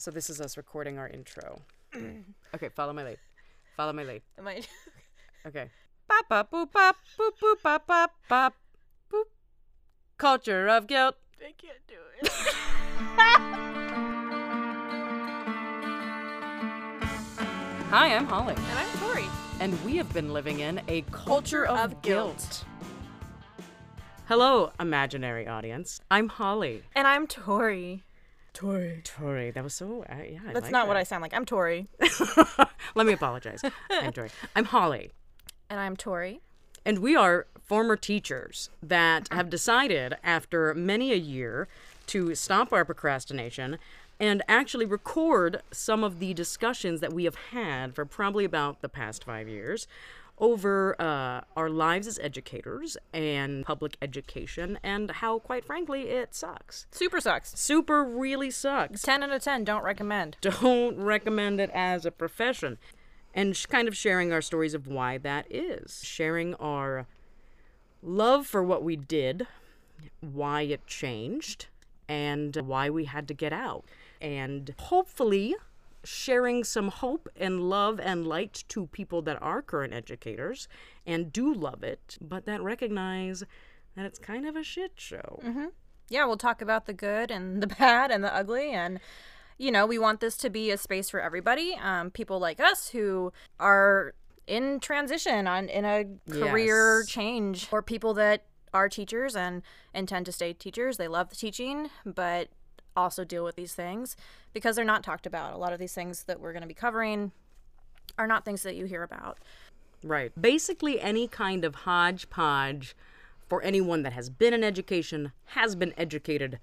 So this is us recording our intro. okay, follow my lead. Follow my lead. Am I? Okay. Bop bop boop bop boop boop bop bop bop boop. Culture of guilt. I can't do it. Hi, I'm Holly, and I'm Tori. and we have been living in a culture, Culture of, of guilt. guilt. Hello, imaginary audience. I'm Holly. And I'm Tori. Tori. Tori, that was so uh, yeah. I That's like not what I sound like. I'm Tori. Let me apologize. I'm Tori. I'm Holly. And I'm Tori. And we are former teachers that have decided, after many a year, to stop our procrastination and actually record some of the discussions that we have had for probably about the past five years over uh, our lives as educators and public education and how, quite frankly, it sucks. Super sucks. Super really sucks. 10 out of 10. Don't recommend. Don't recommend it as a profession. And sh- kind of sharing our stories of why that is. Sharing our love for what we did, why it changed, and why we had to get out. And hopefully sharing some hope and love and light to people that are current educators and do love it, but that recognize that it's kind of a shit show. Yeah, we'll talk about the good and the bad and the ugly. And, you know, we want this to be a space for everybody. Um, people like us who are in transition on in a career Yes. change, or people that are teachers and intend to stay teachers. They love the teaching, but also deal with these things because they're not talked about. A lot of these things that we're going to be covering are not things that you hear about. Right. Basically, any kind of hodgepodge for anyone that has been in education, has been educated,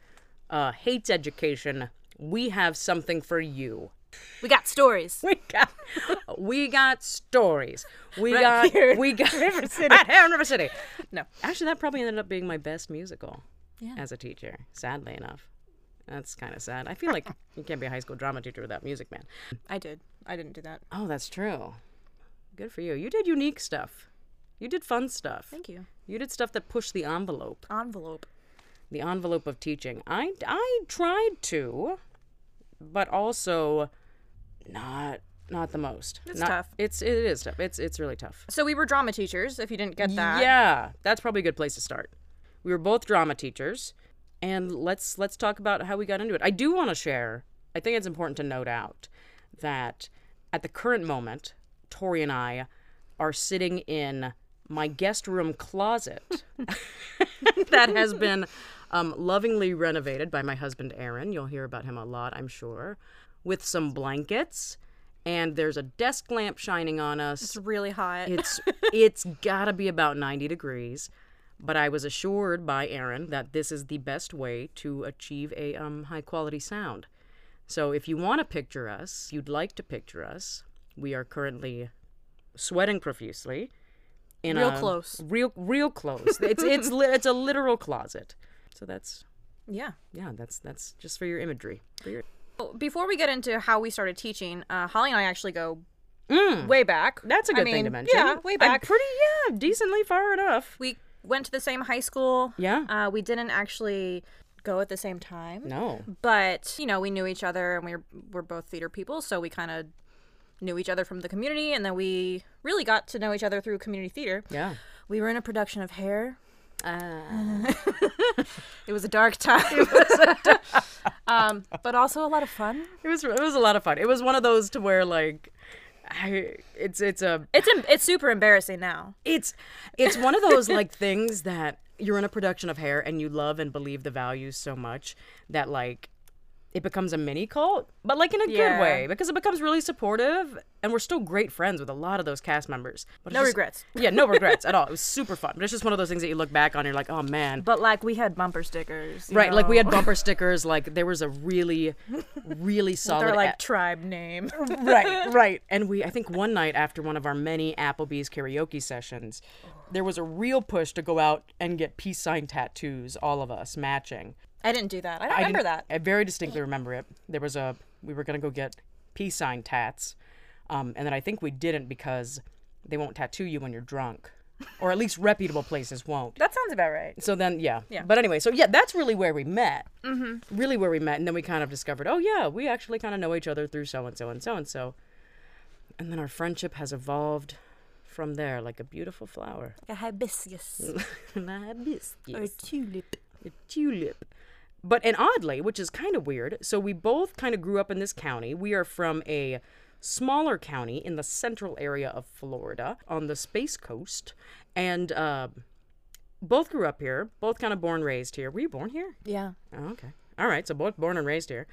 uh, hates education. We have something for you. We got stories. We got, we got stories. We Right got, here we got River City. Right here in River City. No. Actually, that probably ended up being my best musical Yeah. as a teacher. Sadly enough, that's kind of sad. I feel like you can't be a high school drama teacher without music, man. I did. I didn't do that. Oh, that's true. Good for you. You did unique stuff. You did fun stuff. Thank you. You did stuff that pushed the envelope, Envelope. the envelope of teaching. I I tried to, but also not not the most. It's Not- tough. It's it is tough. It's it's really tough. So we were drama teachers, if you didn't get that. Yeah, that's probably a good place to start. We were both drama teachers, and let's let's talk about how we got into it. I do want to share. I think it's important to note out that at the current moment, Tori and I are sitting in my guest room closet that has been um, lovingly renovated by my husband Aaron. You'll hear about him a lot, I'm sure, with some blankets. And there's a desk lamp shining on us It's really hot. it's it's gotta be about 90 degrees but i was assured by aaron that this is the best way to achieve a um, high quality sound so if you want to picture us you'd like to picture us we are currently sweating profusely in a Real a- close. real real close it's it's li- it's a literal closet so that's yeah. yeah that's that's just for your imagery for your Before we get into how we started teaching, uh, Holly and I actually go Mm, way back. that's a good thing mean, to mention Yeah, way I'm back. pretty yeah decently far enough we went to the same high school. yeah Uh, we didn't actually go at the same time, no but you know, we knew each other, and we were we're both theater people, so we kind of knew each other from the community, and then we really got to know each other through community theater. yeah We were in a production of Hair. uh, It was a dark time, um, but also a lot of fun. It was it was a lot of fun. It was one of those to where like I it's it's a It's it's super embarrassing now. it's it's one of those like things that you're in a production of hair and you love and believe the values so much that like it becomes a mini cult, but like in a good way because it becomes really supportive and we're still great friends with a lot of those cast members. No just- regrets. Yeah, no regrets at all. It was super fun. But it's just one of those things that you look back on and you're like, "Oh man, But like we had bumper stickers, Right, like we had bumper stickers. Like there was a really, really solid. They're like a- tribe name. right, right. And we, I think one night after one of our many Applebee's karaoke sessions, there was a real push to go out and get peace sign tattoos, all of us matching. I didn't do that. I don't I remember that. I very distinctly remember it. There was a, we were gonna go get peace sign tats, um, and then I think we didn't because they won't tattoo you when you're drunk. or at least reputable places won't. That sounds about right. So then, yeah. Yeah. But anyway, so yeah, that's really where we met. Mm-hmm. Really where we met, and then we kind of discovered, oh yeah, we actually kind of know each other through so and so and so and so, and then our friendship has evolved from there like a beautiful flower. Like a hibiscus. A hibiscus. or A tulip. a tulip. But and oddly, which is kind of weird, so we both kind of grew up in this county. We are from a smaller county in the central area of Florida on the Space Coast, and uh, both grew up here. Both kind of born raised here. Were you born here? Yeah. Oh, okay. All right, so both born and raised here.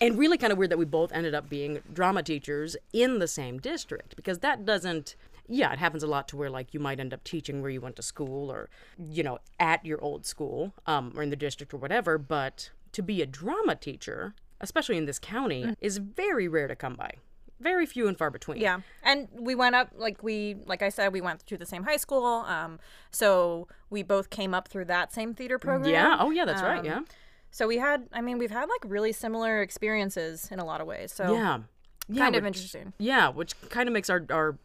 And really kind of weird that we both ended up being drama teachers in the same district because that doesn't yeah, it happens a lot to where like you might end up teaching where you went to school or you know, at your old school um or in the district or whatever, but to be a drama teacher, especially in this county, is very rare to come by. Very few and far between. Yeah, and we went up like we like I said we went through the same high school. Um, so we both came up through that same theater program. Yeah. Oh, yeah, that's right. Um, Yeah. So we had, I mean, we've had like really similar experiences in a lot of ways. So Yeah. Yeah. kind of which- interesting. Yeah, which kind of makes our our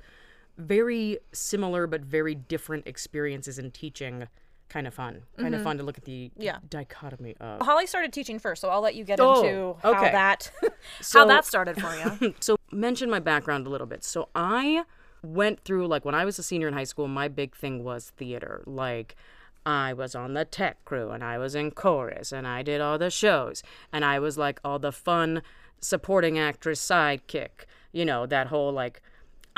very similar but very different experiences in teaching kind of fun. Kind of fun to look at the Mm-hmm. Yeah. dichotomy of. Holly started teaching first, so I'll let you get Oh, into how okay. that So- how that started for you. So mention my background a little bit. So I went through like when I was a senior in high school, my big thing was theater. Like I was on the tech crew and I was in chorus and I did all the shows and I was like all the fun supporting actress sidekick. You know, that whole like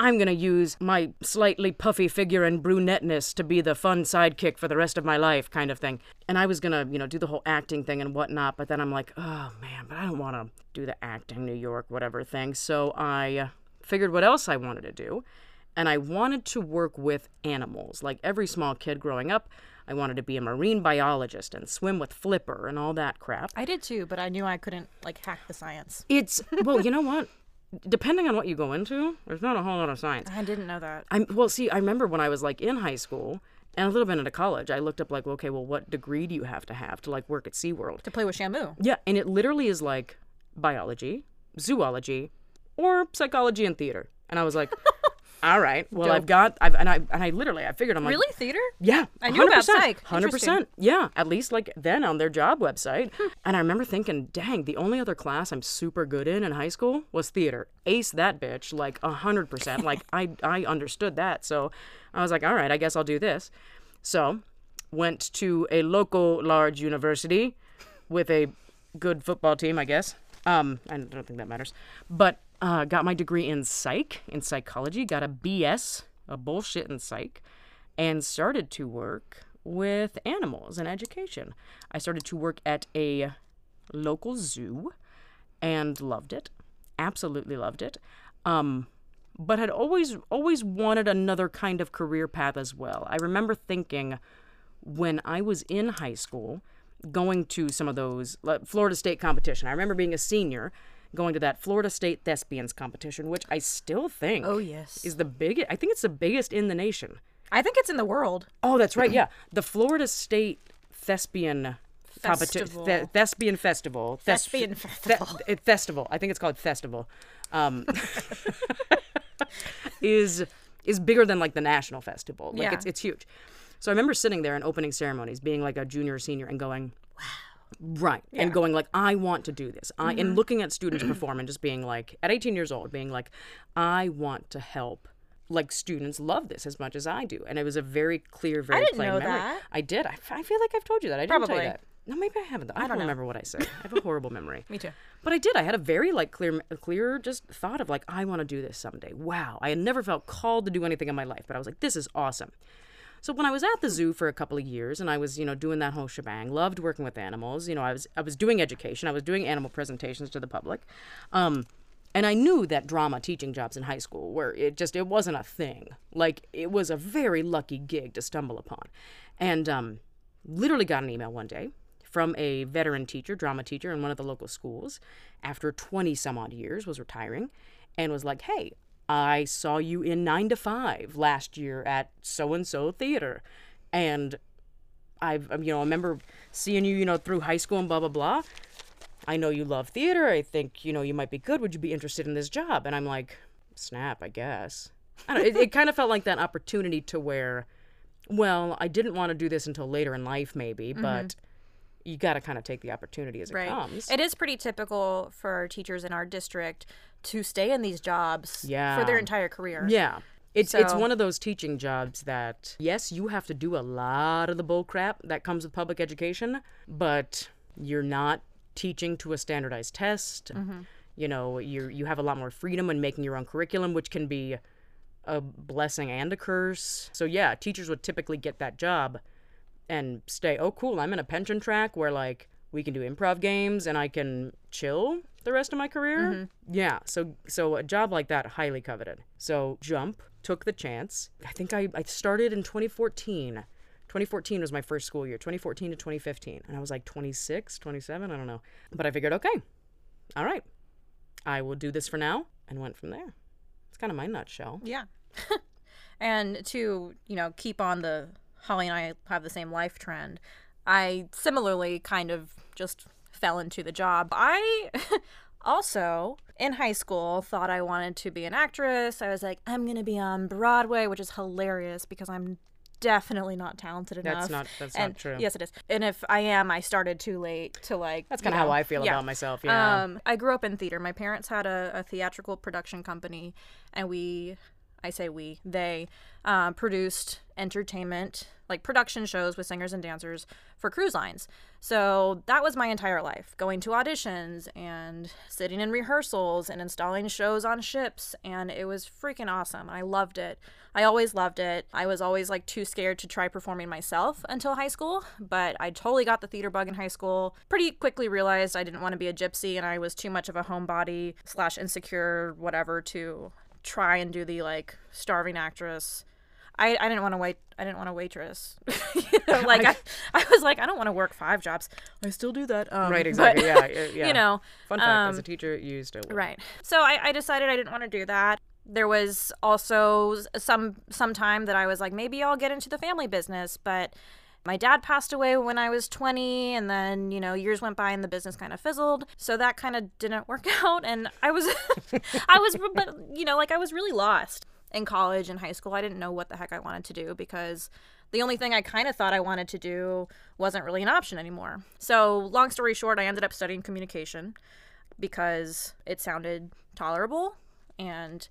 I'm going to use my slightly puffy figure and brunetteness to be the fun sidekick for the rest of my life, kind of thing. And I was going to, you know, do the whole acting thing and whatnot, but then I'm like, oh man, but I don't want to do the acting New York, whatever thing. So I uh, figured what else I wanted to do. And I wanted to work with animals. Like every small kid growing up, I wanted to be a marine biologist and swim with Flipper and all that crap. I did too, but I knew I couldn't like hack the science. It's, well, you know what? Depending on what you go into, there's not a whole lot of science. I didn't know that. I'm well. See, I remember when I was like in high school and a little bit into college, I looked up like, okay, well, what degree do you have to have to like work at SeaWorld? To play with Shamu. Yeah, and it literally is like biology, zoology, or psychology and theater. And I was like, all right, well, I've got, I've, and I, and I literally, I figured I'm like, Really, theater? yeah, I knew about 100%, psych. Hundred percent. Yeah, at least like then on their job website. and I remember thinking, dang, the only other class I'm super good in in high school was theater. Ace that bitch, like a hundred percent. Like I, I understood that. So I was like, all right, I guess I'll do this. So went to a local large university with a good football team, I guess. Um, I don't think that matters. But uh, got my degree in psych, in psychology. Got a BS, a bullshit in psych, and started to work with animals and education. I started to work at a local zoo, and loved it. Absolutely loved it. Um, but had always always wanted another kind of career path as well. I remember thinking when I was in high school, going to some of those like, Florida State competition. I remember being a senior, going to that Florida State thespians competition, which I still think Oh yes. is the biggest. I think it's the biggest in the nation. I think it's in the world. Oh, that's right. Yeah, the Florida State thespian competition, Festival. thespian festival, Thes- Thespian festival. festival. I think it's called festival. Um, is is bigger than like the national festival. Like Yeah. it's it's huge. So I remember sitting there in opening ceremonies, being like a junior or senior, and going, Right. And going like, I want to do this. I Mm-hmm. and looking at students perform and just being like, at 18 years old, being like, I want to help like students love this as much as I do. And it was a very clear, very didn't plain know memory. that. I did. I, I feel like I've told you that. I didn't tell you that. No, maybe I haven't. I, don't, remember what I said. I have a horrible memory. Me too. But I did. I had a very like clear, clear just thought of like I want to do this someday. Wow. I had never felt called to do anything in my life, but I was like, this is awesome. So when I was at the zoo for a couple of years and I was, you know, doing that whole shebang, loved working with animals. You know, I was I was doing education. I was doing animal presentations to the public. Um, and I knew that drama teaching jobs in high school where it just it wasn't a thing. Like it was a very lucky gig to stumble upon. And um, literally got an email one day from a veteran teacher, drama teacher in one of the local schools, after 20 some odd years, was retiring, and was like, Hey, I saw you in nine to five last year at so and so theater. And I've, um, you know, I remember seeing you, you know, through high school and blah, blah, blah. I know you love theater. I think, you know, you might be good. Would you be interested in this job? And I'm like, snap, I guess. I don't, it, it kind of felt like that opportunity to where well, I didn't want to do this until later in life, maybe, but you got to kind of take the opportunity as it Mm-hmm. Right. comes. It is pretty typical for teachers in our district to stay in these jobs for their entire career. Yeah. It's it's one of those teaching jobs that yes, you have to do a lot of the bull crap that comes with public education, but you're not teaching to a standardized test. Mm-hmm. You know, you you have a lot more freedom in making your own curriculum, which can be a blessing and a curse. So yeah, teachers would typically get that job and stay, "Oh cool, I'm in a pension track where like we can do improv games and I can chill the rest of my career." Mm-hmm. Yeah, so so a job like that highly coveted. So Jump took the chance. I think I I started in 2014. 2014 was my first school year, 2014 to 2015. And I was like 26, 27, I don't know. But I figured, okay, all right, I will do this for now and went from there. It's kind of my nutshell. Yeah. and to, you know, keep on the Holly and I have the same life trend, I similarly kind of just fell into the job. I also in high school thought I wanted to be an actress. I was like, I'm going to be on Broadway, which is hilarious because I'm definitely not talented enough. That's not that's and not true. yes it is. And if I am, I started too late to like That's kind of how I feel yeah. about myself. Yeah. Um, I grew up in theater. My parents had a, a theatrical production company, and we, I say we, they um, produced entertainment, like production shows with singers and dancers for cruise lines. So that was my entire life going to auditions and sitting in rehearsals and installing shows on ships. And it was freaking awesome. I loved it. I always loved it. I was always like too scared to try performing myself until high school, but I totally got the theater bug in high school. Pretty quickly realized I didn't want to be a gypsy and I was too much of a homebody slash insecure whatever to try and do the like starving actress. I, I didn't want to wait. I didn't want to waitress. you know, like I, I was like, I don't want to work five jobs. I still do that. Um, right. but, Exactly. yeah, yeah. Yeah. You know, Fun fact: as a um, teacher, you used to. Right. So I, I decided I didn't want to do that. There was also some some time that I was like, maybe I'll get into the family business, but my dad passed away when I was 20 and then, you know, years went by and the business kind of fizzled. So that kind of didn't work out and I was I was but you know, like I was really lost in college and high school. I didn't know what the heck I wanted to do because the only thing I kind of thought I wanted to do wasn't really an option anymore. So, long story short, I ended up studying communication because it sounded tolerable and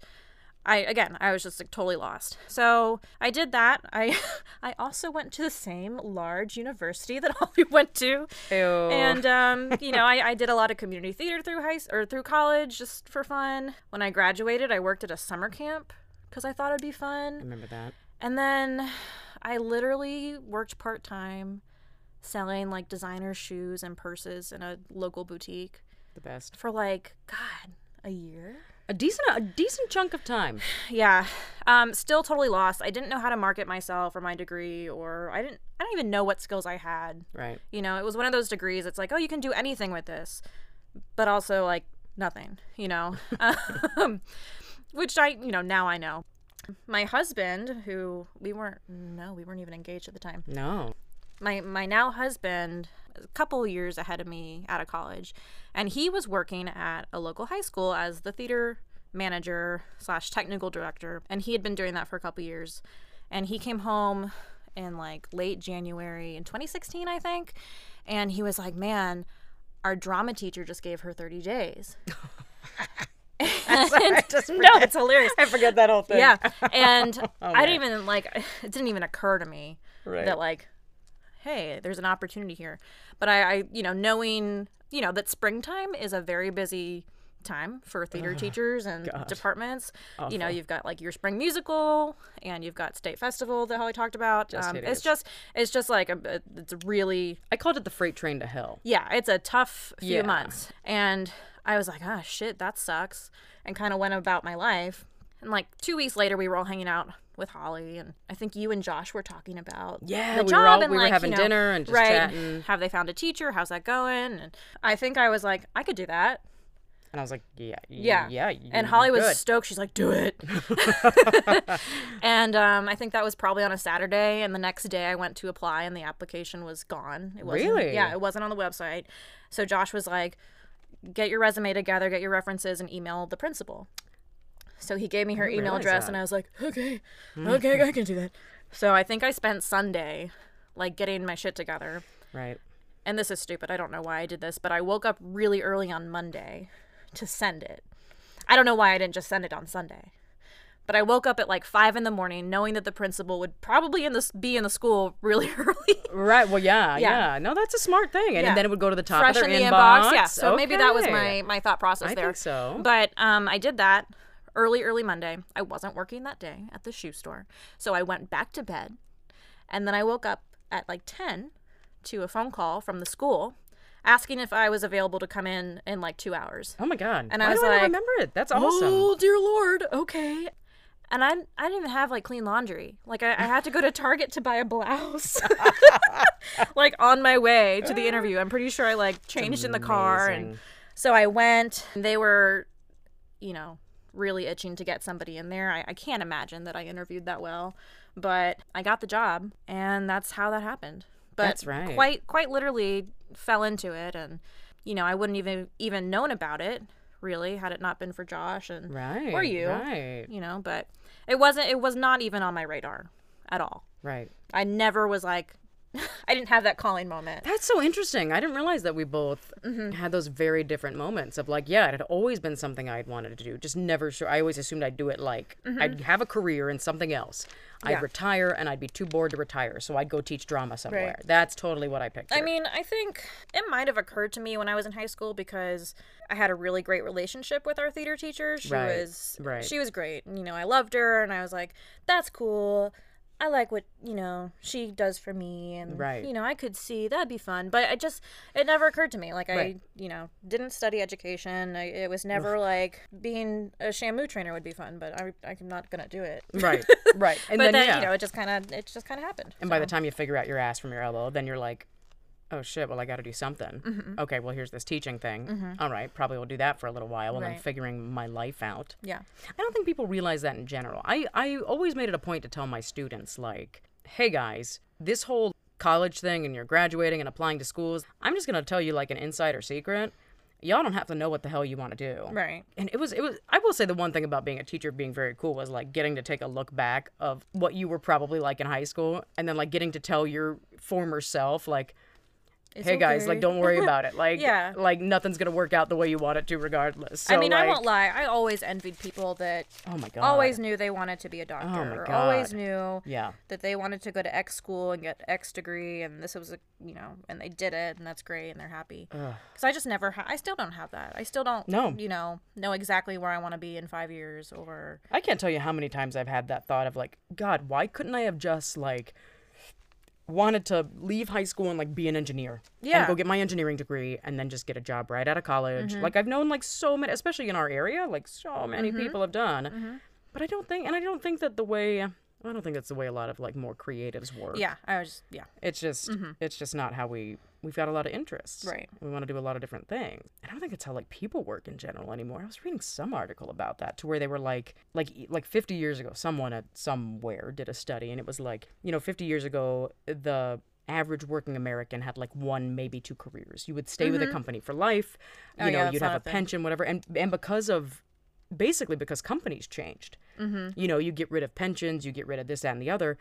I again I was just like totally lost. So I did that. I I also went to the same large university that Holly went to. Ew. And um, you know, I, I did a lot of community theater through high or through college just for fun. When I graduated, I worked at a summer camp because I thought it'd be fun. remember that. And then I literally worked part time selling like designer shoes and purses in a local boutique The best. for like God a year. A decent, a decent chunk of time. Yeah. Um, still totally lost. I didn't know how to market myself or my degree, or I didn't. I don't even know what skills I had. Right. You know, it was one of those degrees. It's like, oh, you can do anything with this, but also like nothing. You know, um, which I, you know, now I know. My husband, who we weren't, no, we weren't even engaged at the time. No. My my now husband, a couple years ahead of me out of college, and he was working at a local high school as the theater manager slash technical director, and he had been doing that for a couple years, and he came home in like late January in 2016, I think, and he was like, "Man, our drama teacher just gave her 30 days." I just no, it's hilarious. I forget that whole thing. Yeah, oh, and I didn't even like. It didn't even occur to me Right. that like, hey, there's an opportunity here. But I, I, you know, knowing, you know, that springtime is a very busy time for theater teachers and departments. You know, you've got like your spring musical, and you've got state festival that Holly talked about. Just um, it's just, it's just like a, it's really I called it the freight train to hell. yeah, it's a tough few Yeah. months. And I was like, ah, shit, that sucks. And kind of went about my life. And like two weeks later, we were all hanging out with Holly, and I think you and Josh were talking about Yeah, the we job were all- and we were having you know, dinner and just right, chatting. Have they found a teacher? How's that going? And I think I was like, I could do that. And I was like, yeah, Yeah. yeah. And Holly was good. stoked. She's like, do it. and um, I think that was probably on a Saturday. And the next day I went to apply and the application was gone. It wasn't, Really? Yeah, it wasn't on the website. So Josh was like, get your resume together, get your references, and email the principal. So he gave me her email address, that. and I was like, okay, okay, I can do that. So I think I spent Sunday like getting my shit together. Right. And this is stupid. I don't know why I did this, but I woke up really early on Monday to send it. I don't know why I didn't just send it on Sunday. But I woke up at like five in the morning, knowing that the principal would probably in this be in the school really early. Right. Well, yeah, yeah. Yeah. No, that's a smart thing. And, Yeah. then it would go to the top Fresh of in their the inbox. inbox. Yeah. So maybe that was my my thought process I there. think so. But um, I did that early, early Monday. I wasn't working that day at the shoe store, so I went back to bed, and then I woke up at like ten to a phone call from the school asking if I was available to come in in like two hours. Oh my god. And I was do I like, remember it? That's awesome. Oh dear lord, okay. And I, I didn't even have like clean laundry. Like I, I had to go to Target to buy a blouse. like on my way to the interview. I'm pretty sure I like changed in the car and so I went. And They were, you know, really itching to get somebody in there. I, I can't imagine that I interviewed that well, but I got the job, and that's how that happened. But That's right. Quite, quite literally fell into it, and you know, I wouldn't even even known about it really had it not been for Josh and Right. or you, Right. you know. But it wasn't. It was not even on my radar at all. Right. I never was like, I didn't have that calling moment. That's so interesting. I didn't realize that we both Mm-hmm. had those very different moments of like, yeah, it had always been something I'd wanted to do. Just never sure. I always assumed I'd do it like I'd have a career in something else. I'd Mm-hmm. Retire and I'd be too bored to retire, so I'd go teach drama somewhere. Right. That's totally what I picked. I mean, I think it might have occurred to me when I was in high school because I had a really great relationship with our theater teacher. She Right, was right. she was great. You know, I loved her and I was like, that's cool. I like what, you know, she does for me and Right. you know, I could see that'd be fun. But I just it never occurred to me. Like I, you know, didn't study education. I, it was never like being a Shamu trainer would be fun, but I I'm not going to do it. right, right. And but then, then, yeah. you know, it just kind of it just kind of happened. and by the time you figure out your ass from your elbow, then you're like, oh shit, well, I got to do something. Mm-hmm. Okay, well, here's this teaching thing. All right, probably will do that for a little while while I'm figuring my life out. yeah. I don't think people realize that in general. I, I always made it a point to tell my students, like, hey guys, this whole college thing and you're graduating and applying to schools, I'm just going to tell you like an insider secret. Y'all don't have to know what the hell you want to do. Right. And it was, it was, I will say the one thing about being a teacher being very cool was like getting to take a look back of what you were probably like in high school and then like getting to tell your former self, like, It's hey guys, like don't worry about it. Like, Yeah. like nothing's going to work out the way you want it to regardless. So, I mean, I won't lie. I always envied people that Oh my God. always knew they wanted to be a oh doctor. Oh my or always knew Yeah. that they wanted to go to X school and get X degree, and this was a you know, and they did it, and that's great, and they're happy. Because I just never, ha- I still don't have that. I still don't, No. you know, know exactly where I want to be in five years or I can't tell you how many times I've had that thought of like, God, why couldn't I have just like wanted to leave high school and like be an engineer? And Yeah. go get my engineering degree and then just get a job right out of college. Mm-hmm. Like I've known like so many especially in our area, like so many mm-hmm. people have done. Mm-hmm. But I don't think and I don't think that the way I don't think that's the way a lot of like more creatives work. yeah. I was yeah. It's just it's just not how we we've got a lot of interests. Right. We want to do a lot of different things. And I don't think it's how like people work in general anymore. I was reading some article about that to where they were like like like 50 years ago someone at somewhere did a study and it was like, you know, 50 years ago the average working American had like one maybe two careers. You would stay with a company for life. You Mm-hmm. Oh, know, yeah, you'd have a thing. pension whatever and and because of basically because companies changed. You know, you get rid of pensions, you get rid of this, that, and the other.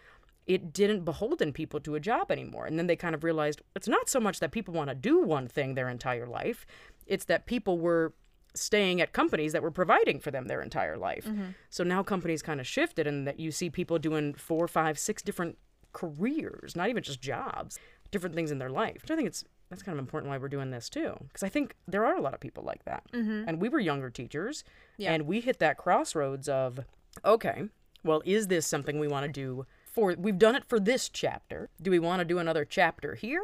It didn't beholden people to a job anymore. And then they kind of realized it's not so much that people want to do one thing their entire life, it's that people were staying at companies that were providing for them their entire life. Mm-hmm. So now companies kind of shifted, and that you see people doing four, five, six different careers, not even just jobs, different things in their life. Which I think it's that's kind of important why we're doing this too, because I think there are a lot of people like that. Mm-hmm. And we were younger teachers, Yeah. and we hit that crossroads of, okay, well, is this something we want to do for? We've done it for this chapter. Do we want to do another chapter here?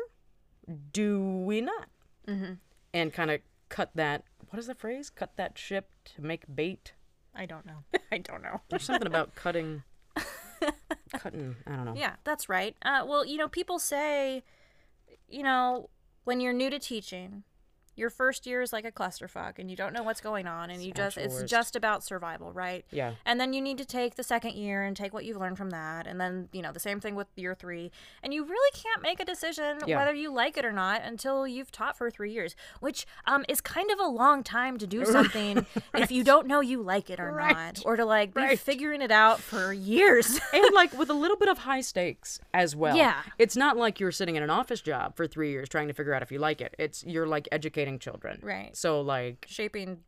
Do we not? Mm-hmm. And kind of cut that. What is the phrase? Cut that ship to make bait. I don't know. I don't know. There's something about cutting. cutting. I don't know. Yeah, that's right. Uh, well, you know, people say, you know, when you're new to teaching, your first year is like a clusterfuck and you don't know what's going on and you just it's worst. just about survival, right? Yeah. And then you need to take the second year and take what you've learned from that and then, you know, the same thing with year 3. And you really can't make a decision Yeah. whether you like it or not until you've taught for 3 years, which um is kind of a long time to do something if you don't know you like it or Right. not or to like be Right. figuring it out for years. and like with a little bit of high stakes as well. Yeah. It's not like you're sitting in an office job for three years trying to figure out if you like it. It's you're like educating children. Right. So like Shaping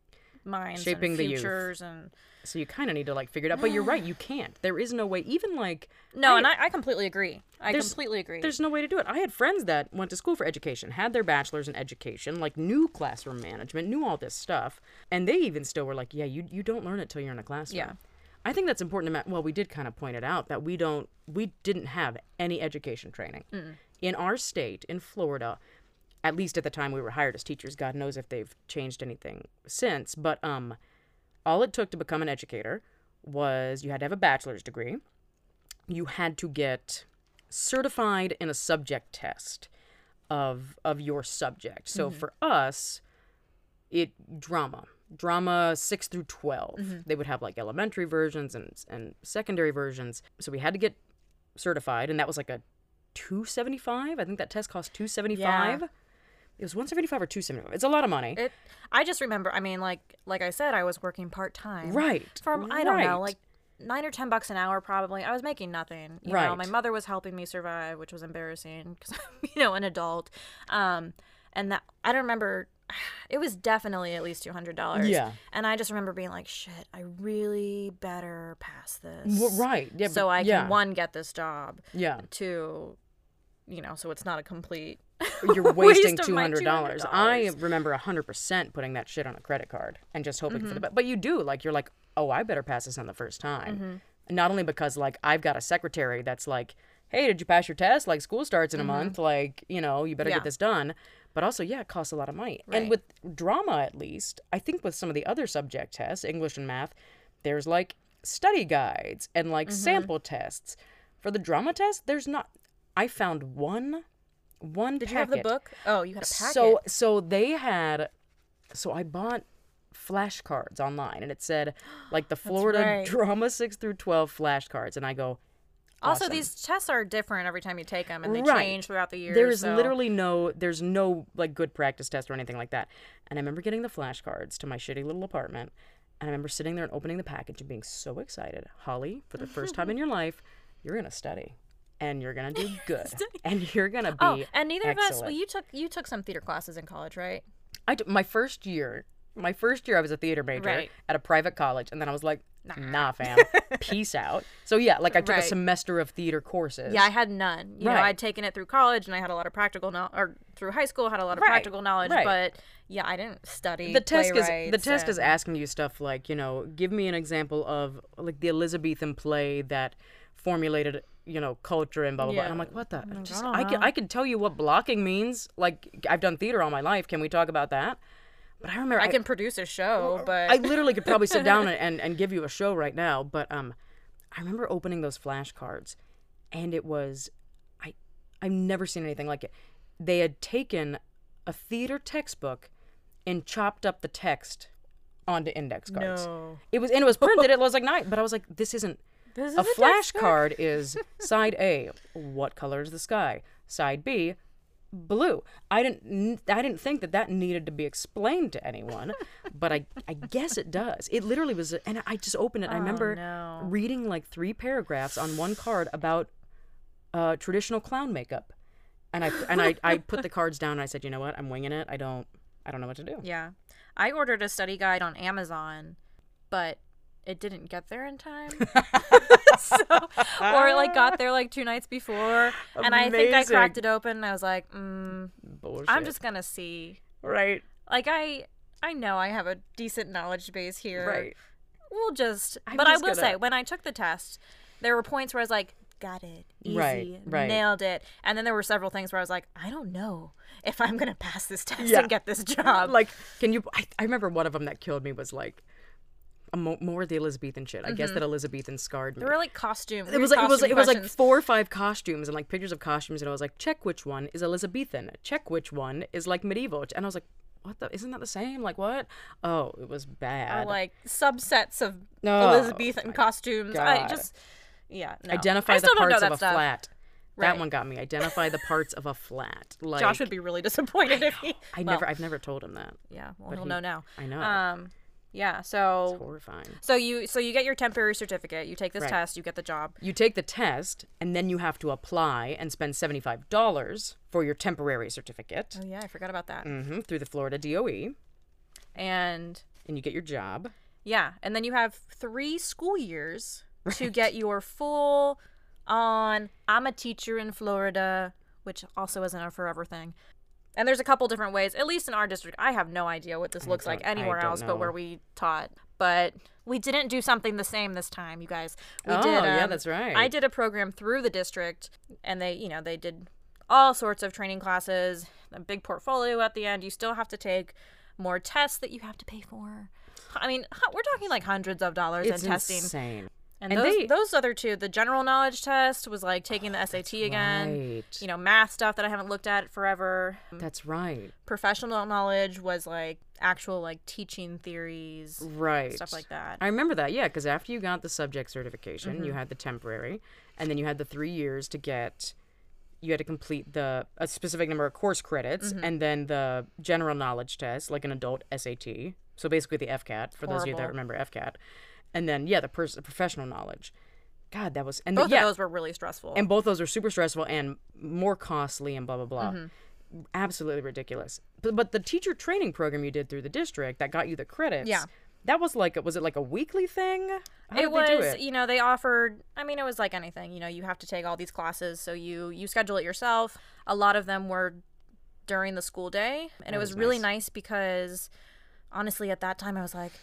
minds Shaping and the youth. futures and so you kind of need to like figure it out. But you're right, you can't. There is no way. Even like No, and I, I completely agree. I completely agree. There's no way to do it. I had friends that went to school for education, had their bachelor's in education, like knew classroom management, knew all this stuff, and they even still were like, "Yeah, you you don't learn it till you're in a classroom." Yeah. I think that's important to. Ma- well, we did kind of point it out that we don't, we didn't have any education training in our state in Florida. At least at the time we were hired as teachers. God knows if they've changed anything since. But um, all it took to become an educator was you had to have a bachelor's degree. You had to get certified in a subject test of of your subject. So for us, it drama drama 6 through 12 they would have like elementary versions and and secondary versions so we had to get certified and that was like a 275 i think that test cost 275 it was 175 or 275 it's a lot of money It. I just remember. I mean, like like I said, I was working part time. right From I don't know, like nine or ten bucks an hour, probably. I was making nothing. You know, Right. my mother was helping me survive, which was embarrassing because I'm, you know, an adult. Um, and that I don't remember. It was definitely at least two hundred dollars. Yeah. And I just remember being like, "Shit, I really better pass this." Well, right yeah So I can one get this job. yeah Two, you know, so it's not a complete. You're wasting waste of $200 i $200. remember 100% putting that shit on a credit card and just hoping Mm-hmm. for the best but you do like you're like oh i better pass this on the first time Mm-hmm. not only because like i've got a secretary that's like hey did you pass your test like school starts in a month like you know you better Mm-hmm. Yeah. get this done but also yeah it costs a lot of money and with drama at least i think with some of the other subject tests english and math there's like study guides and like Mm-hmm. sample tests for the drama test there's not i found one one Did you have the book? Oh, you had a packet. so so they had so I bought flashcards online and it said like the Florida right. drama 6 through 12 flashcards and I go Also, these tests are different every time you take them, and they Right. change throughout the year. there's so- literally no there's no like good practice test or anything like that. And I remember getting the flashcards to my shitty little apartment and I remember sitting there and opening the package and being so excited. Holly, for the first time in your life, you're going to study and you're to do good and you're going to oh, be Oh, and neither of us. Well, you took you took some theater classes in college, right? I my first year, my first year, I was a theater major Right. at a private college, and then I was like, nah, fam, peace out. So yeah, like I took Right. a semester of theater courses. Yeah, I had none. You know, Right. I'd taken it through college, and I had a lot of practical knowledge, or through high school, had a lot of Right, practical knowledge. right. But yeah, I didn't study. the test is the test is asking you stuff like you know, give me an example of like the Elizabethan play that formulated you know culture and blah blah blah. And I'm like, what the? Just, I don't uh-huh. I can. I can tell you what blocking means. Like I've done theater all my life. Can we talk about that? But I remember I can produce a show, but I literally could probably sit down and, and, give you a show right now. But um, I remember opening those flashcards, and it was, I, I've never seen anything like it. They had taken a theater textbook and chopped up the text onto index cards. no. It was and it was printed. it was like night, but I was like, this isn't. This A is flash textbook. card is side A. What color is the sky? Side B. Blue. I didn't. I didn't think that that needed to be explained to anyone, but I. I guess it does. It literally was, and I just opened it. I remember Oh, no. reading like three paragraphs on one card about uh, traditional clown makeup, and I and I, I put the cards down. and I said, you know what? I'm winging it. I don't. I don't know what to do. Yeah, I ordered a study guide on Amazon, but it didn't get there in time. so, or like got there like two nights before, and I think I cracked it open. And I was like, mm, I'm just gonna see. right. Like I, I know I have a decent knowledge base here. Right. We'll just. I'm but just I will gonna- say, when I took the test, there were points where I was like, got it, easy, Right, right. nailed it, and then there were several things where I was like, I don't know if I'm gonna pass this test Yeah. and get this job. like can you I, I remember one of them that killed me was like mo- more the elizabethan shit i guess that elizabethan scarred me there were like costume. it was like it was costume it was like four or five costumes and like pictures of costumes and i was like check which one is elizabethan check which one is like medieval and i was like what the? Isn't that the same? Like what? Oh, it was Or bad. like subsets of Oh, Elizabethan my costumes. I God. just yeah. No. Identify I the still don't know parts that of a stuff. flat. Right. That one got me. Identify the parts of a flat. Like Josh would be really disappointed if he. I well, never. I've never told him that. Yeah, well, he'll he- know now. I know. Um, yeah. it's So horrifying. so you so you get your temporary certificate. You take this Right. test. You get the job. You take the test, and then you have to apply and spend seventy-five dollars for your temporary certificate Oh yeah, I forgot about that. hmm through the Florida DOE, And and you get your job. yeah, and then you have three school years to get your full on. I'm a teacher in Florida, which also isn't a forever thing. And there's a couple different ways. At least in our district, I have no idea what this looks like anywhere else, but where we taught. But we didn't do something the same this time, you guys. We oh, did. yeah, um, that's right. I did a program through the district, and they, you know, they did all sorts of training classes, a big portfolio at the end. You still have to take more tests that you have to pay for. I mean, we're talking like hundreds of dollars It's in testing. insane. And, And those, they- those other two, the general knowledge test was like taking the SAT again. Right. You know, math stuff that I haven't looked at forever. That's right. Professional knowledge was like actual like teaching theories, Right. stuff like that. I remember that, yeah, because after you got the subject certification, Mm-hmm. you had the temporary, and then you had the three years to get. You had to complete the a specific number of course credits, Mm-hmm. and then the general knowledge test, like an adult SAT. So basically, the FCAT for those of you that remember FCAT, and then yeah, the pers- professional knowledge. God, that was and Both yeah, of those were really stressful. and both those are super stressful and more costly and blah blah blah. Mm-hmm. Absolutely ridiculous. But but the teacher training program you did through the district that got you the credits. Yeah. That was like a, was it like a weekly thing? How it was it? you know they offered i mean it was like anything you know you have to take all these classes so you you schedule it yourself a lot of them were during the school day and it was, was really nice. nice because honestly at that time i was like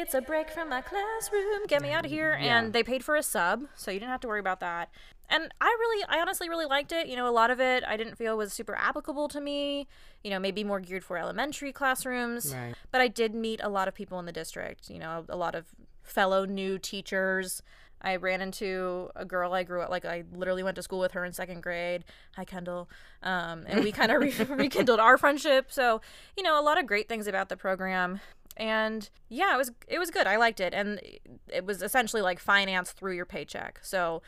it's a break from my classroom get me out of here Yeah. and they paid for a sub so you didn't have to worry about that and i really i honestly really liked it you know a lot of it i didn't feel was super applicable to me you know maybe more geared for elementary classrooms Right. but I did meet a lot of people in the district, you know, a lot of fellow new teachers. I ran into a girl I grew up like I literally went to school with her in second grade. Hi Kendall, um, and we kind of re- rekindled our friendship. So you know, a lot of great things about the program, and yeah, it was it was good. I liked it, and it was essentially like finance through your paycheck. So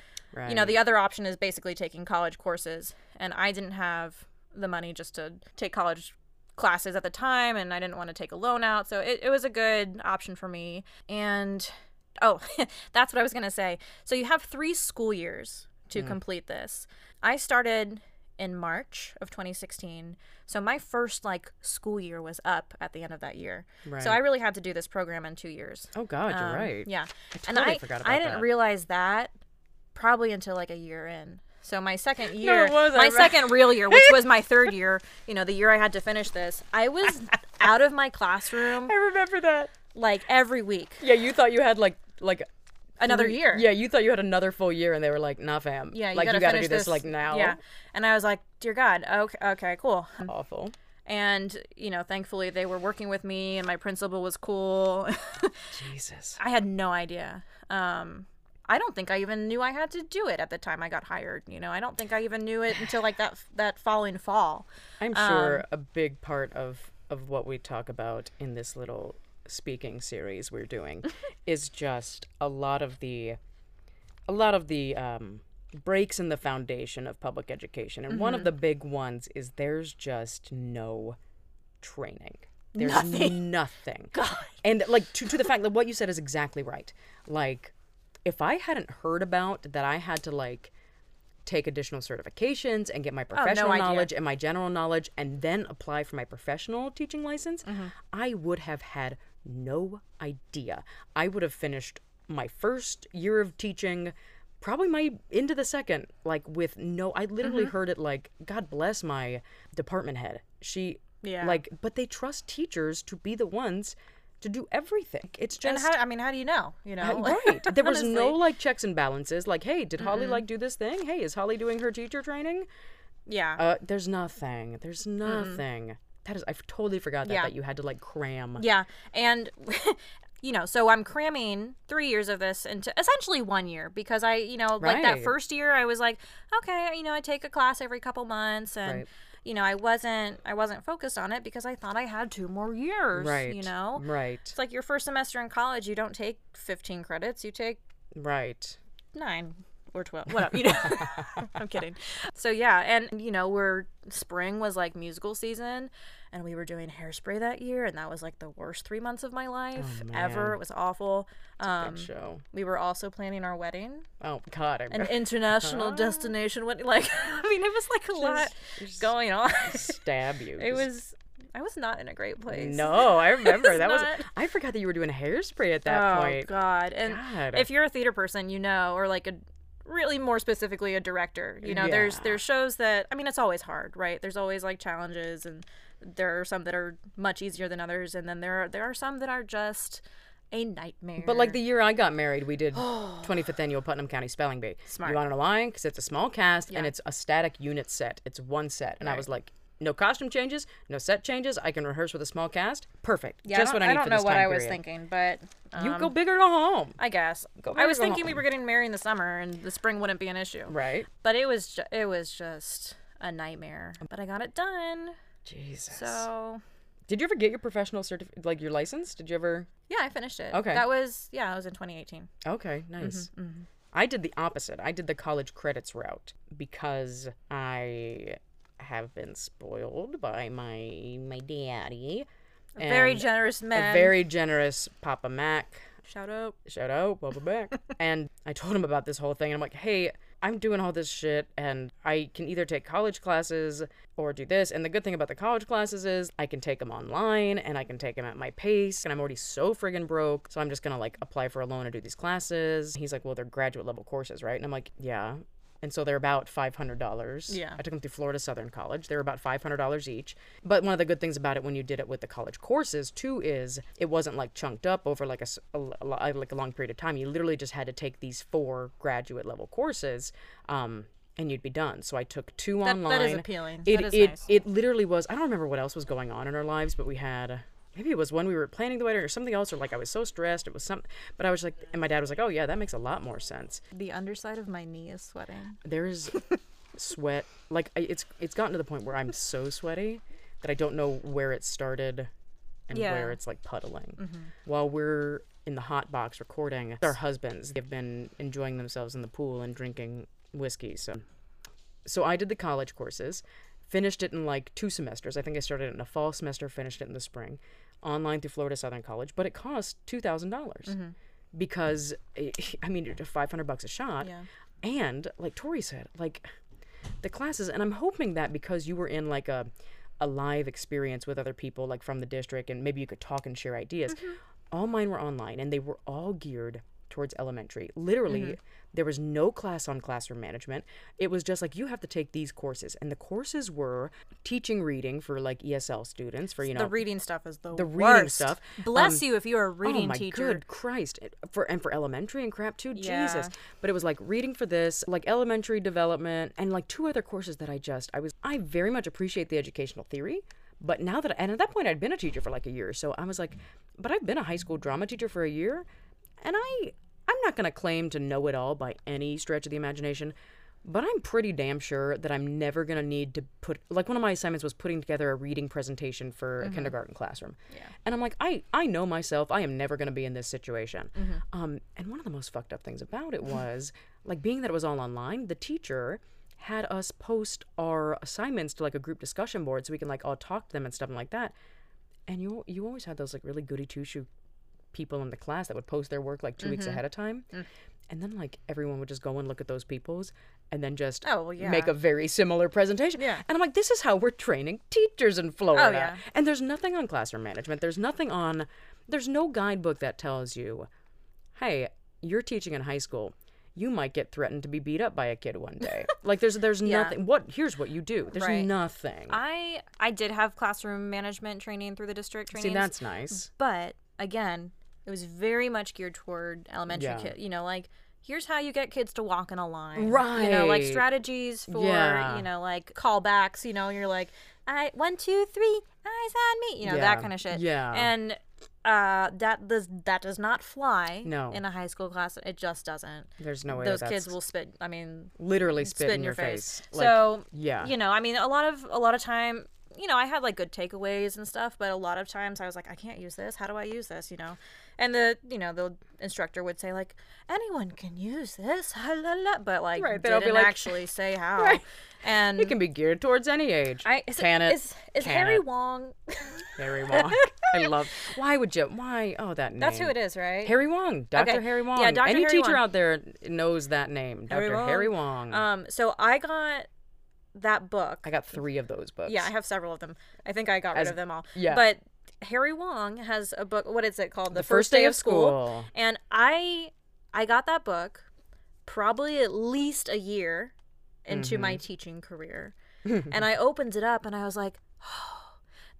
you know, the other option is basically taking college courses, and I didn't have the money just to take college classes at the time and I didn't want to take a loan out. So it, it was a good option for me. And oh, that's what I was going to say. So you have three school years to mm. complete this. I started in March of 2016. So my first like school year was up at the end of that year. Right. So I really had to do this program in two years. Oh God, you're Um, right. Yeah. and totally I, forgot about that. I didn't that. realize that probably until like a year in. So my second year, wasn't. my second real year, which was my third year, you know, the year I had to finish this, I was out of my classroom I remember that. like every week. Yeah, you thought you had like like Another three- year. Yeah, you thought you had another full year, and they were like, "Nah, fam. Yeah, you like gotta you got to do this, like now." Yeah. And I was like, dear God, okay, okay, cool. Awful. And, you know, thankfully they were working with me and my principal was cool. Jesus. I had no idea. Um, I don't think I even knew I had to do it at the time I got hired. You know, I don't think I even knew it until like that that following fall. I'm Um, sure a big part of of what we talk about in this little speaking series we're doing is just a lot of the a lot of the um, breaks in the foundation of public education, and Mm-hmm. one of the big ones is there's just no training. There's Nothing. nothing. God. And like to, to the fact that what you said is exactly right. Like if I hadn't heard about that I had to like take additional certifications and get my professional Oh, idea. knowledge and my general knowledge and then apply for my professional teaching license, Mm-hmm. I would have had no idea. I would have finished my first year of teaching probably my into the second like with no I literally Mm-hmm. heard it like god bless my department head. She Yeah. like but they trust teachers to be the ones to do everything. It's And just how I mean, how do you know? You know, right. There was no like checks and balances. Like, hey, did Holly like do this thing? Hey, is Holly doing her teacher training? Yeah. Uh, there's nothing. There's nothing. That is, I totally forgot that Yeah. that you had to like cram. Yeah, and you know, so I'm cramming three years of this into essentially one year because I, you know, like that first year I was like, okay, you know, I take a class every couple months and Right. you know, I wasn't I wasn't focused on it because I thought I had two more years. Right. You know? Right. It's like your first semester in college, you don't take 15 credits, you take Right. nine or 12 whatever you know i'm kidding so yeah and you know we're spring was like musical season and we were doing hairspray that year and that was like the worst three months of my life ever it was awful um show. we were also planning our wedding Oh God. I an international destination what like i mean it was like a lot just going on stab you. it Just- was i was not in a great place No, I remember that was. I forgot that you were doing hairspray at that oh point. Oh God and God. if you're a theater person you know or like a really more specifically a director you know there's Yeah. there's shows that i mean it's always hard right there's always like challenges and there are some that are much easier than others and then there are there are some that are just a nightmare But like the year I got married, we did 25th annual Putnam County Spelling Bee. Smart. You want to know why? Because it's a small cast and it's a static unit set. It's one set, and I was like, no costume changes, no set changes. I can rehearse with a small cast. Perfect. yeah, Just what I what don't, I don't for know this what time i was period. thinking but You um, go big or go home. i guess Go i was thinking we were getting married in the summer and the spring wouldn't be an issue Right. but it was ju- it was just a nightmare but i got it done Jesus. so Did you ever get your professional certificate, like your license? Did you ever? yeah i finished it Okay. that was yeah it was in 2018 Okay, nice. Mm-hmm, I did the opposite. I did the college credits route because I have been spoiled by my my daddy. a very generous man a very generous Papa Mac. shout out Shout out, Papa Mac. and I told him about this whole thing, and I'm like, hey, I'm doing all this shit, and I can either take college classes or do this. And the good thing about the college classes is I can take them online and I can take them at my pace. And I'm already so friggin' broke, so I'm just gonna like apply for a loan and do these classes. He's like, well, they're graduate level courses, right? And I'm like, yeah. And so they're about five hundred dollars. Yeah. I took them through Florida Southern College. They're about five hundred dollars each. But one of the good things about it when you did it with the college courses too is it wasn't like chunked up over like a, a l- a lo- like a long period of time. You literally just had to take these four graduate level courses, um, and you'd be done. So I took two That- online. that is appealing. It That is it nice. it literally was. I don't remember what else was going on in our lives, but we had. Maybe it was when we were planning the wedding or something else, or like I was so stressed. It was some, but I was like, and my dad was like, "Oh yeah, that makes a lot more sense." The underside of my knee is sweating. there's sweat like I, it's it's gotten to the point where i'm so sweaty that i don't know where it started and Yeah. where it's like puddling mm-hmm. while we're in the hot box recording our husbands they've been enjoying themselves in the pool and drinking whiskey so so i did the college courses finished it in like two semesters. I think i started it in a fall semester finished it in the spring online through florida southern college but it cost $2000 because eh, i mean 500 bucks a shot. Yeah. and like tori said like the classes and i'm hoping that because you were in like a a live experience with other people like from the district and maybe you could talk and share ideas all mine were online and they were all geared towards elementary literally there was no class on classroom management it was just like you have to take these courses and the courses were teaching reading for like esl students for you know the reading stuff is the the reading worst. stuff. Bless Um, you if you're a reading oh my teacher. good Christ! It- For and for elementary and crap too, Yeah. Jesus. But it was like reading for this, like elementary development, and like two other courses that I just I was I very much appreciate the educational theory. But now that and at that point I'd been a teacher for like a year, so I was like, but I've been a high school drama teacher for a year, and I I'm not gonna claim to know it all by any stretch of the imagination. But I'm pretty damn sure that I'm never gonna need to put like one of my assignments was putting together a reading presentation for a kindergarten classroom. Yeah. And I'm like, I I know myself. I am never gonna be in this situation. Um, and one of the most fucked up things about it was like being that it was all online. The teacher had us post our assignments to like a group discussion board so we can like all talk to them and stuff like that. And you you always had those like really goody two shoe people in the class that would post their work like 2 weeks mm-hmm. ahead of time. Mm. And then like everyone would just go and look at those people's and then just Oh, well, yeah. make a very similar presentation. Yeah. And I'm like, this is how we're training teachers in Florida. Oh, yeah. And there's nothing on classroom management. There's nothing on there's no guidebook that tells you, hey, you're teaching in high school. You might get threatened to be beat up by a kid one day. like there's there's Yeah. nothing what here's what you do. There's Right. nothing. I I did have classroom management training through the district See, training. that's nice. but again, it was very much geared toward elementary Yeah. kid. You know, like here's how you get kids to walk in a line. Right. You know, like strategies for Yeah. you know, like callbacks. You know, you're like, I one two three, eyes on me. You know, Yeah. that kind of shit. Yeah. And uh, that does that does not fly. No. in a high school class, it just doesn't. There's no way Those kids will spit. I mean, literally spit, spit in your face. Like, so yeah. you know, I mean, a lot of a lot of time, you know, I had like good takeaways and stuff, but a lot of times I was like, I can't use this. How do I use this? You know, and the you know the instructor would say like, anyone can use this, ha, la, la, but like Right, they'll didn't be like- actually say how. Right. And it can be geared towards any age. I is, Can it? is, is Can Harry it? Wong? Harry Wong. I love. Why would you? Why? Oh, that name. That's who it is, right? Harry Wong, Dr. Okay. Harry Wong. Yeah, Dr. Any Harry teacher Wong. out there knows that name, Harry Dr. Wong. Harry Wong. Um, so I got that book. I got three of those books. Yeah, I have several of them. I think I got rid of them all. yeah. But Harry Wong has a book. What is it called? The First Day of School. And I, I got that book probably at least a year into my Mm-hmm. teaching career, and I opened it up and I was like. Oh,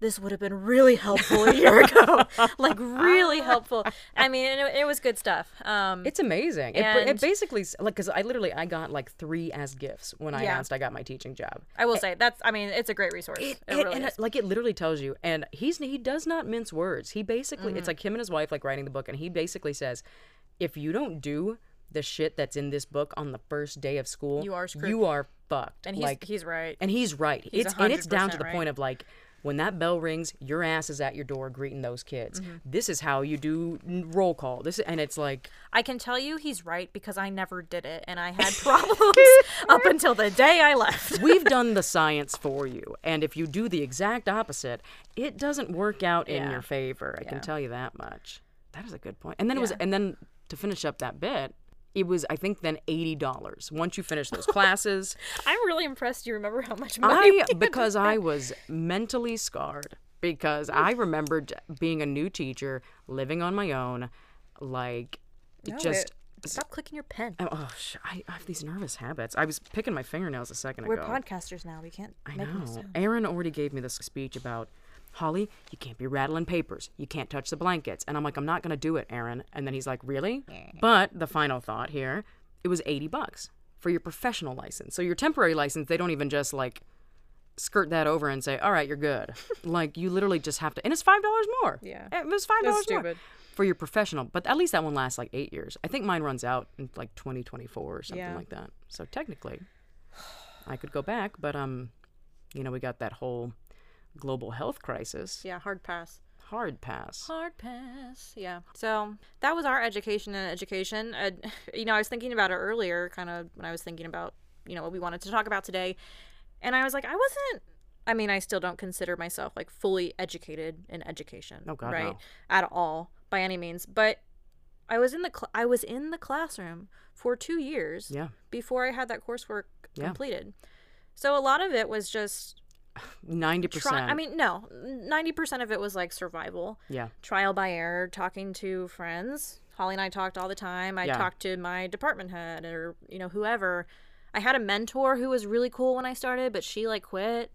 this would have been really helpful a year ago, like really helpful. I mean, it, it was good stuff. Um, It's amazing. It, And- it basically like because I literally I got like three as gifts when I Yeah. announced I got my teaching job. I will say that's. I mean, it's a great resource. It, It- really like it literally tells you, and he's he does not mince words. He basically Mm-hmm. it's like him and his wife like writing the book, and he basically says, if you don't do the shit that's in this book on the first day of school, You are screwed. You are fucked. and he's like, he's right. and he's right. it's and it's down to the right. point of like when that bell rings, your ass is at your door greeting those kids. Mm-hmm. This is how you do roll call. This and it's like I can tell you he's right because I never did it and I had problems up until the day I left. we've done the science for you, and if you do the exact opposite, it doesn't work out in your favor. I Yeah. can tell you that much. That is a good point. And then it was, and then to finish up that bit, it was I think then eighty dollars once you finish those classes. I'm really impressed you remember how much money I because I was mentally scarred because I remembered being a new teacher, living on my own, like No, just. it- Stop clicking your pen. Oh, oh, sh- I, I have these nervous habits. I was picking my fingernails a 2nd We're ago. podcasters now. We can't I know. Aaron already gave me this speech about Holly, you can't be rattling papers. You can't touch the blankets. And I'm like, I'm not going to do it, Aaron. And then he's like, Really? But the final thought here, it was 80 bucks for your professional license. So your temporary license, they don't even just like skirt that over and say, All right, you're good. like you literally just have to and it's $5 more. Yeah. It was $5 more stupid. for your professional, but at least that one lasts like 8 years. I think mine runs out in like 2024 or something Yeah. like that. So technically I could go back, but um you know, we got that whole global health crisis. Yeah, hard pass. Hard pass. Hard pass. Yeah. So that was our education and education. Uh, you know, I was thinking about it earlier, kind of when I was thinking about, you know, what we wanted to talk about today. And I was like, I wasn't, I mean, I still don't consider myself like fully educated in education. Oh, God, Right. no. At all, by any means. But I was in the, cl- I was in the classroom for two years Yeah. before I had that coursework Yeah. completed. So a lot of it was just 90%. try. I mean, no, ninety percent of it was like survival yeah. trial by error, talking to friends. Holly and I talked all the time. I Yeah. talked to my department head or, you know, whoever. I had a mentor who was really cool when I started, but she like quit.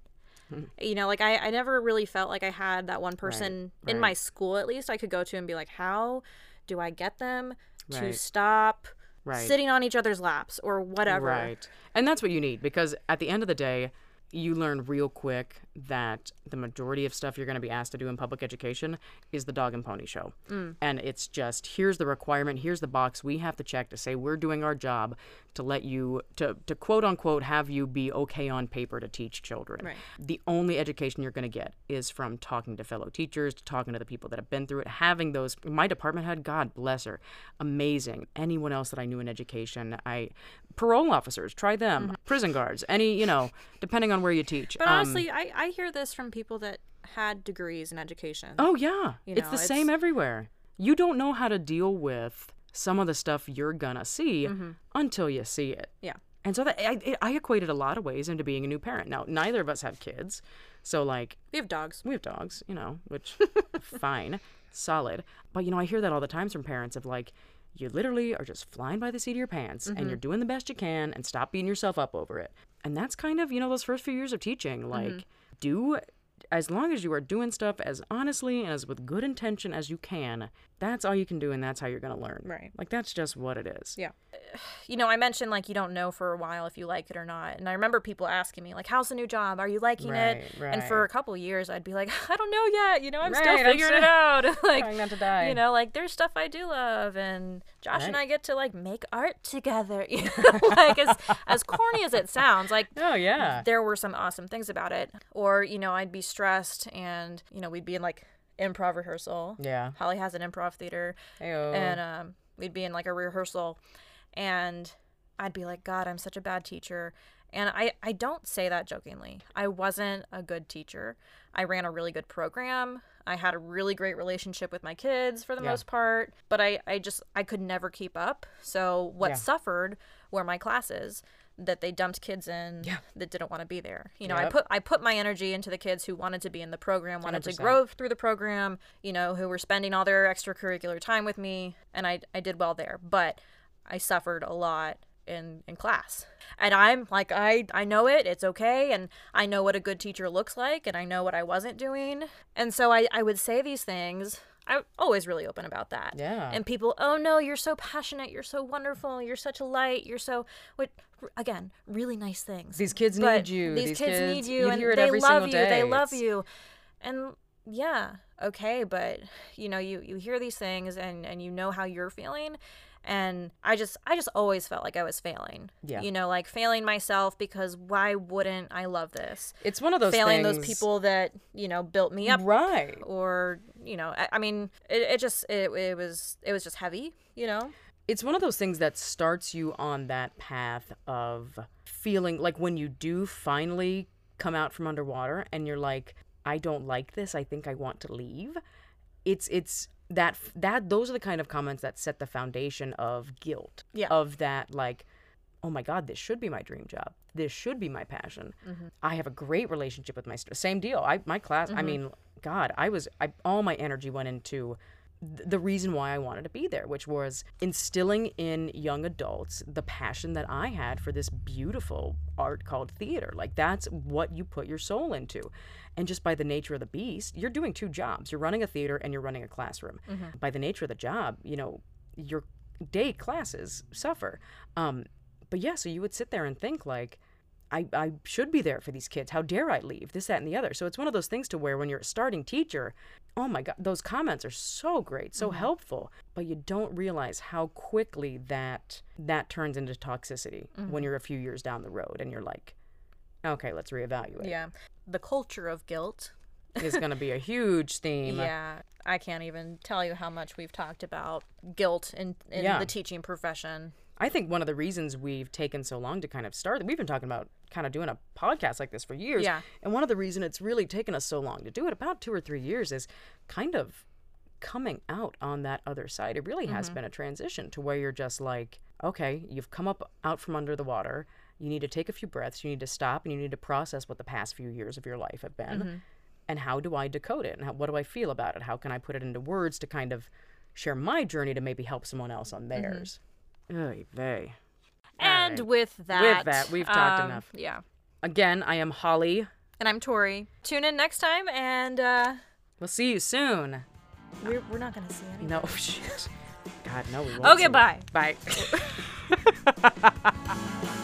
Hmm. You know, like I, I never really felt like I had that one person in right. my school at least I could go to and be like, how do I get them to stop Right. sitting on each other's laps or whatever? Right. And that's what you need because at the end of the day, you learn real quick that the majority of stuff you're going to be asked to do in public education is the dog and pony show. Mm. And it's just here's the requirement, here's the box we have to check to say we're doing our job to let you to to quote unquote have you be okay on paper to teach children. Right. The only education you're going to get is from talking to fellow teachers, to talking to the people that have been through it, having those my department head, God bless her, amazing. Anyone else that I knew in education, I parole officers, try them. Mm-hmm. Prison guards, any, you know, depending on where you teach. But Um, honestly, I, I hear this from people that had degrees in education. Oh yeah, You it's know, the same everywhere. You don't know how to deal with some of the stuff you're gonna see until you see it. Yeah. And so that I, I equated a lot of ways into being a new parent. Now, neither of us have kids, so like We have dogs. we have dogs, you know, which fine, solid. But you know, I hear that all the times from parents of like, you literally are just flying by the seat of your pants and you're doing the best you can and stop beating yourself up over it. And that's kind of, you know, those first few years of teaching. Mm-hmm. Like, do as long as you are doing stuff as honestly and as with good intention as you can, that's all you can do and that's how you're going to learn. Right. Like that's just what it is. Yeah. You know, I mentioned like you don't know for a while if you like it or not. And I remember people asking me like, "How's the new job? Are you liking it?" Right, And for a right. couple years, I'd be like, "I don't know yet. You know, I'm Right, still I'm figuring it out." like, Trying not to die. you know, like there's stuff I do love, and Josh and I get to like make art together. You know, like as as corny as it sounds, like Oh yeah. there were some awesome things about it. Or you know, I'd be stressed, and you know, we'd be in like improv rehearsal. Yeah. Holly has an improv theater, Heyo. and um, we'd be in like a rehearsal and i'd be like god i'm such a bad teacher and I, I don't say that jokingly i wasn't a good teacher i ran a really good program i had a really great relationship with my kids for the Yeah. most part but I, I just i could never keep up so what Yeah. suffered were my classes that they dumped kids in Yeah. that didn't want to be there. You know, I put I put my energy into the kids who wanted to be in the program, wanted to 100%. grow through the program, you know, who were spending all their extracurricular time with me, and I I did well there. But I suffered a lot in in class. And I'm like I I know it, it's okay, and I know what a good teacher looks like, and I know what I wasn't doing. And so I I would say these things. I'm always really open about that. Yeah. And people, oh no, you're so passionate, you're so wonderful, you're such a light, you're so what again, really nice things. These kids But need you. These, kids, need you, you and they love you. They love It's- you, and yeah, okay, but you know, you you hear these things, and and you know how you're feeling, and I just I just always felt like I was failing. Yeah. You know, like failing myself because why wouldn't I love this? It's one of those failing things. those people that you know built me up Right. or you know I, I mean it, it just it, it was it was just heavy you know it's one of those things that starts you on that path of feeling like when you do finally come out from underwater and you're like i don't like this i think i want to leave it's it's that that those are the kind of comments that set the foundation of guilt Yeah. of that like oh my god this should be my dream job this should be my passion mm-hmm. i have a great relationship with my st- same deal i my class i mm-hmm. mean god i was I, all my energy went into th- the reason why I wanted to be there, which was instilling in young adults the passion that I had for this beautiful art called theater. Like, that's what you put your soul into. And just by the nature of the beast, you're doing two jobs. You're running a theater and you're running a classroom. Mm-hmm. By the nature of the job, you know, your day classes suffer. Um, but yeah, so you would sit there and think, like, I, I should be there for these kids. How dare I leave? This, that, and the other. So it's one of those things to where when you're a starting teacher, oh my God, those comments are so great, so mm-hmm. helpful, but you don't realize how quickly that that turns into toxicity when mm-hmm. you're a few years down the road and you're like, okay, let's reevaluate. yeah the culture of guilt Is going to be a huge theme. yeah i can't even tell you how much we've talked about guilt in, in Yeah. the teaching profession I think one of the reasons we've taken so long to kind of start, we've been talking about kind of doing a podcast like this for years. Yeah. And one of the reason it's really taken us so long to do it, about two or three years, is kind of coming out on that other side. It really has mm-hmm. been a transition to where you're just like, okay, you've come up out from under the water. You need to take a few breaths. You need to stop and you need to process what the past few years of your life have been. And how do I decode it? And how, what do I feel about it? How can I put it into words to kind of share my journey to maybe help someone else on theirs? Oy vey. and right. with that with that, we've talked um, enough. yeah Again, I am Holly. and i'm tori tune in next time and uh We'll see you soon. we're, we're not gonna see any No, shit. God, no, we won't. okay bye Bye.